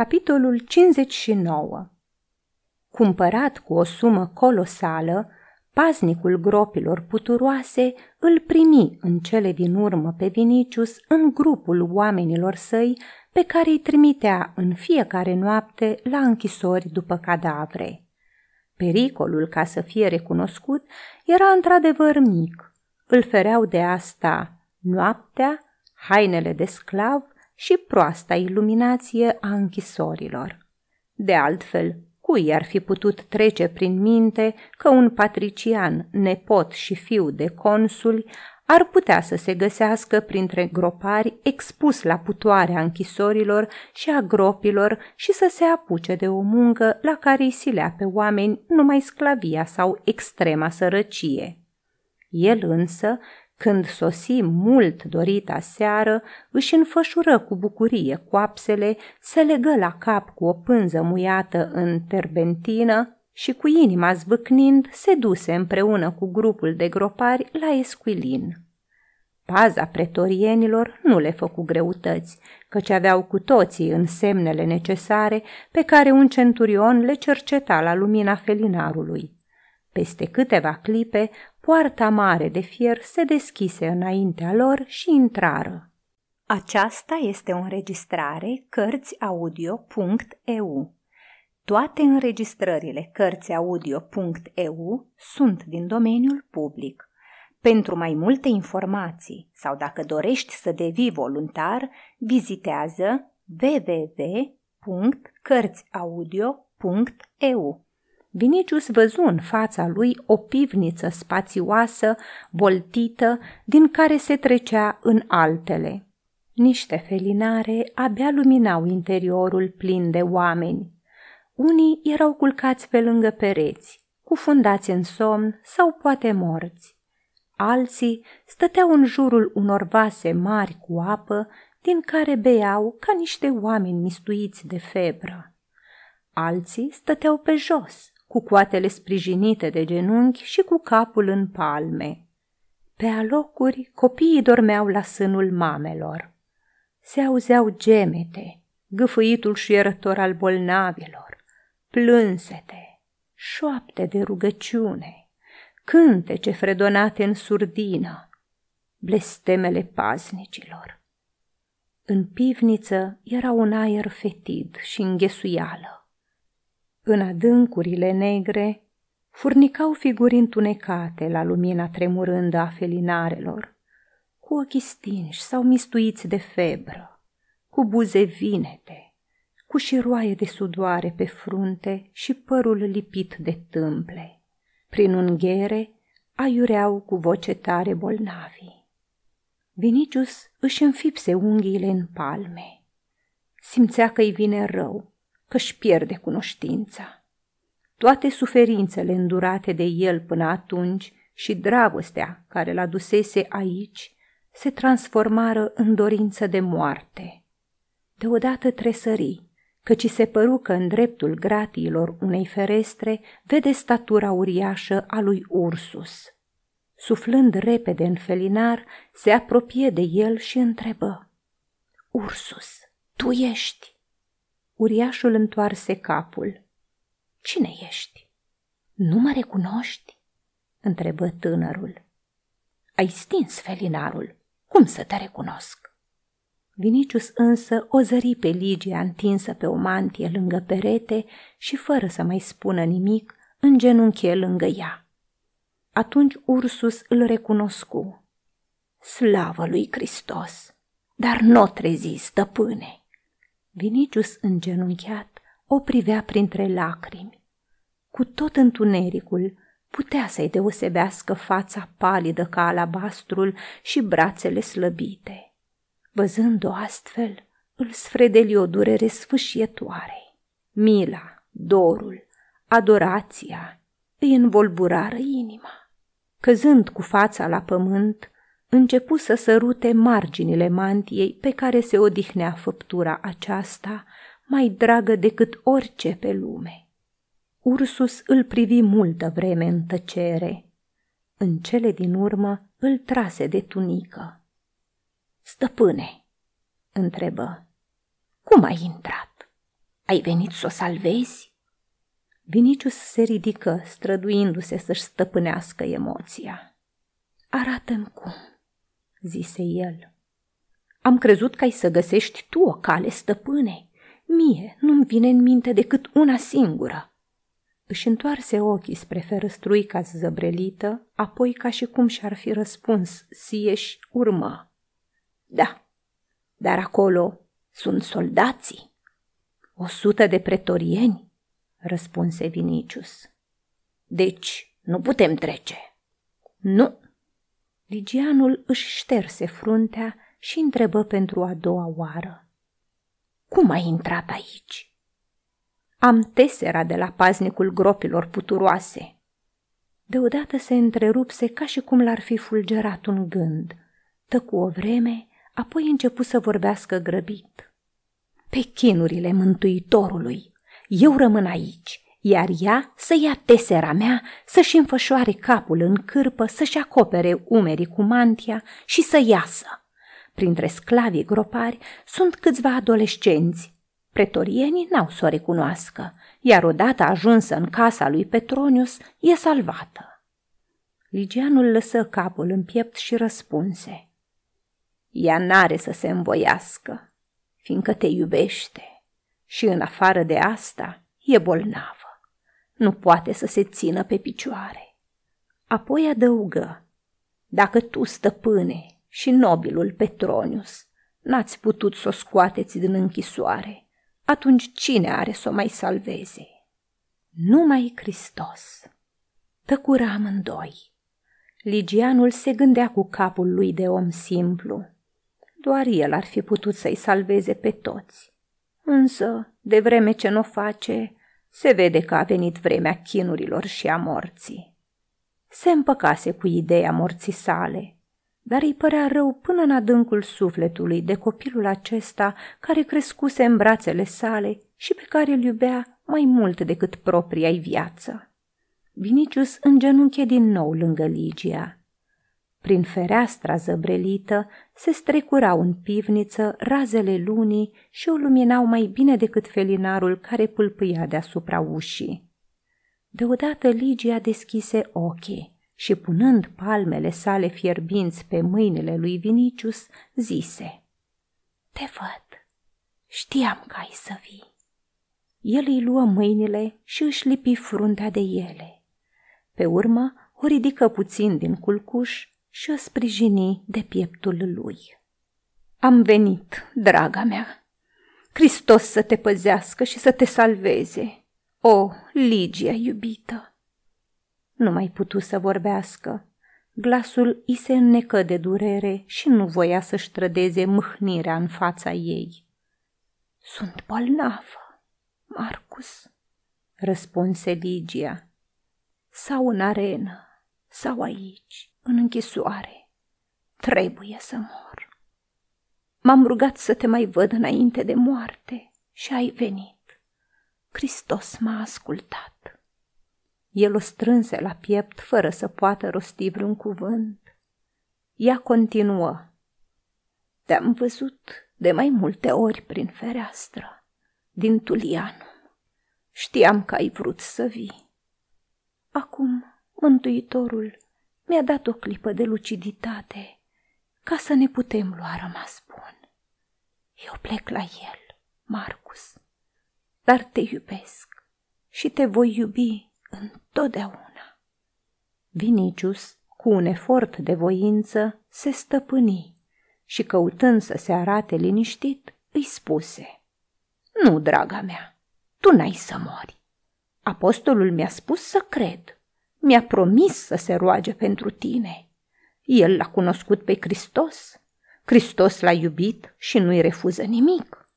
Capitolul 59 Cumpărat cu o sumă colosală, paznicul gropilor puturoase îl primi în cele din urmă pe Vinicius în grupul oamenilor săi pe care îi trimitea în fiecare noapte la închisori după cadavre. Pericolul ca să fie recunoscut era într-adevăr mic. Îl fereau de asta noaptea, hainele de sclav și proasta iluminație a închisorilor. De altfel, cui ar fi putut trece prin minte că un patrician, nepot și fiu de consuli, ar putea să se găsească printre gropari expus la putoarea închisorilor și a gropilor și să se apuce de o muncă la care îi silea pe oameni numai sclavia sau extrema sărăcie. El însă când sosi mult dorita seară, își înfășură cu bucurie coapsele, se legă la cap cu o pânză muiată în terbentină și cu inima zvâcnind se duse împreună cu grupul de gropari la Esquilin. Paza pretorienilor nu le făcu greutăți, căci aveau cu toții însemnele necesare pe care un centurion le cerceta la lumina felinarului. Peste câteva clipe, poarta mare de fier se deschise înaintea lor și intrară. Aceasta este o înregistrare Cărțiaudio.eu. Toate înregistrările Cărțiaudio.eu sunt din domeniul public. Pentru mai multe informații sau dacă dorești să devii voluntar, vizitează www.cărțiaudio.eu. Vinicius văzu în fața lui o pivniță spațioasă, boltită, din care se trecea în altele. Niște felinare abia luminau interiorul plin de oameni. Unii erau culcați pe lângă pereți, cufundați în somn sau poate morți. Alții stăteau în jurul unor vase mari cu apă, din care beau ca niște oameni mistuiți de febră. Alții stăteau pe jos, cu coatele sprijinite de genunchi și cu capul în palme. Pe alocuri, copiii dormeau la sânul mamelor. Se auzeau gemete, gâfâitul șuierător al bolnavilor, plânsete, șoapte de rugăciune, cântece fredonate în surdină, blestemele paznicilor. În pivniță era un aer fetid și înghesuială. În adâncurile negre furnicau figuri întunecate la lumina tremurândă a felinarelor, cu ochii stinși sau mistuiți de febră, cu buze vinete, cu șiroaie de sudoare pe frunte și părul lipit de tâmple. Prin unghere aiureau cu voce tare bolnavii. Vinicius își înfipse unghiile în palme. Simțea că îi vine rău că își pierde cunoștința. Toate suferințele îndurate de el până atunci și dragostea care l-a dusese aici se transformară în dorință de moarte. Deodată tresări, căci se păru că în dreptul gratiilor unei ferestre vede statura uriașă a lui Ursus. Suflând repede în felinar, se apropie de el și întrebă. Ursus, tu ești? Uriașul întoarse capul. Cine ești? Nu mă recunoști? întrebă tânărul. Ai stins felinarul. Cum să te recunosc? Vinicius însă o zări pe Ligia întinsă pe o mantie lângă perete și, fără să mai spună nimic, îngenunche lângă ea. Atunci Ursus îl recunoscu. Slavă lui Hristos! Dar nu o trezi, stăpâne! Vinicius îngenunchiat o privea printre lacrimi. Cu tot întunericul putea să-i deosebească fața palidă ca alabastrul și brațele slăbite. Văzând-o astfel, îl sfredeli o durere sfâșietoare. Mila, dorul, adorația îi învolburară inima. Căzând cu fața la pământ, începu să sărute marginile mantiei pe care se odihnea făptura aceasta, mai dragă decât orice pe lume. Ursus îl privi multă vreme în tăcere. În cele din urmă îl trase de tunică. Stăpâne, întrebă, cum ai intrat? Ai venit să o salvezi? Vinicius se ridică, străduindu-se să-și stăpânească emoția. Arată-mi cum, zise el. Am crezut că ai să găsești tu o cale, stăpâne. Mie nu-mi vine în minte decât una singură. Își întoarse ochii spre ferăstruica zăbrelită, apoi ca și cum și-ar fi răspuns, Sieș urmă. Da, dar acolo sunt soldații. O sută de pretorieni, răspunse Vinicius. Deci nu putem trece. Nu. Ligianul își șterse fruntea și întrebă pentru a doua oară. Cum ai intrat aici? Am tesera de la paznicul gropilor puturoase. Deodată se întrerupse ca și cum l-ar fi fulgerat un gând. Tăcu o vreme, apoi începu să vorbească grăbit. Pe chinurile mântuitorului, eu rămân aici, iar ea să ia tesera mea, să-și înfășoare capul în cârpă, să-și acopere umerii cu mantia și să iasă. Printre sclavii gropari sunt câțiva adolescenți. Pretorienii n-au să o recunoască, iar odată ajunsă în casa lui Petronius, e salvată. Ligianul lăsă capul în piept și răspunse. Ea n-are să se învoiască, fiindcă te iubește și în afară de asta e bolnavă. Nu poate să se țină pe picioare. Apoi adăugă, dacă tu, stăpâne, și nobilul Petronius. N-ați putut să o scoateți din închisoare. Atunci cine are să o mai salveze? Numai Hristos. Tăcura amândoi. Ligianul se gândea cu capul lui de om simplu. Doar el ar fi putut să-i salveze pe toți. Însă, de vreme ce nu o face, se vede că a venit vremea chinurilor și a morții. Se împăcase cu ideea morții sale – dar îi părea rău până în adâncul sufletului de copilul acesta care crescuse în brațele sale și pe care îl iubea mai mult decât propria-i viață. Vinicius îngenunche din nou lângă Ligia. Prin fereastra zăbrelită se strecurau în pivniță razele lunii și o luminau mai bine decât felinarul care pâlpâia deasupra ușii. Deodată Ligia deschise ochii și punând palmele sale fierbinți pe mâinile lui Vinicius, zise Te văd, știam că ai să vii. El îi luă mâinile și își lipi fruntea de ele. Pe urmă o ridică puțin din culcuș și o sprijini de pieptul lui. Am venit, draga mea. Hristos să te păzească și să te salveze. O, Ligia iubită! Nu mai putu să vorbească. Glasul îi se înnecă de durere și nu voia să-și trădeze mâhnirea în fața ei. Sunt bolnavă, Marcus, răspunse Ligia. Sau în arenă, sau aici, în închisoare. Trebuie să mor. M-am rugat să te mai văd înainte de moarte și ai venit. Hristos m-a ascultat. El o strânse la piept fără să poată rosti vreun cuvânt. Ea continuă. Te-am văzut de mai multe ori prin fereastră, din Tulianum. Știam că ai vrut să vii. Acum, Mântuitorul mi-a dat o clipă de luciditate ca să ne putem lua rămas bun. Eu plec la el, Marcus, dar te iubesc și te voi iubi întotdeauna. Vinicius, cu un efort de voință, se stăpâni și căutând să se arate liniștit, îi spuse Nu, draga mea, tu n-ai să mori. Apostolul mi-a spus să cred. Mi-a promis să se roage pentru tine. El l-a cunoscut pe Hristos. Hristos l-a iubit și nu-i refuză nimic.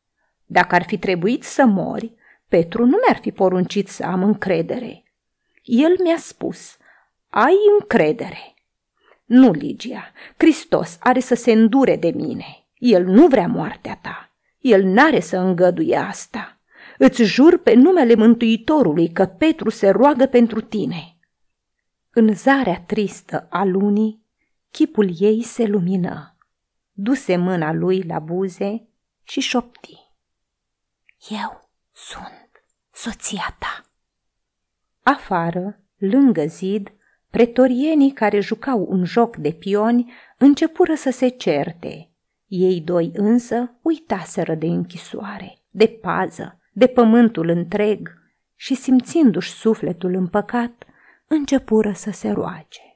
Dacă ar fi trebuit să mori, Petru nu mi-ar fi poruncit să am încredere. El mi-a spus, ai încredere. Nu, Ligia, Hristos are să se îndure de mine. El nu vrea moartea ta. El n-are să îngăduie asta. Îți jur pe numele Mântuitorului că Petru se roagă pentru tine. În zarea tristă a lunii, chipul ei se lumină. Duse mâna lui la buze și șopti. Eu Sunt soția ta. Afară, lângă zid, pretorienii care jucau un joc de pioni începură să se certe. Ei doi însă uitaseră de închisoare, de pază, de pământul întreg și simțindu-și sufletul împăcat, începură să se roage.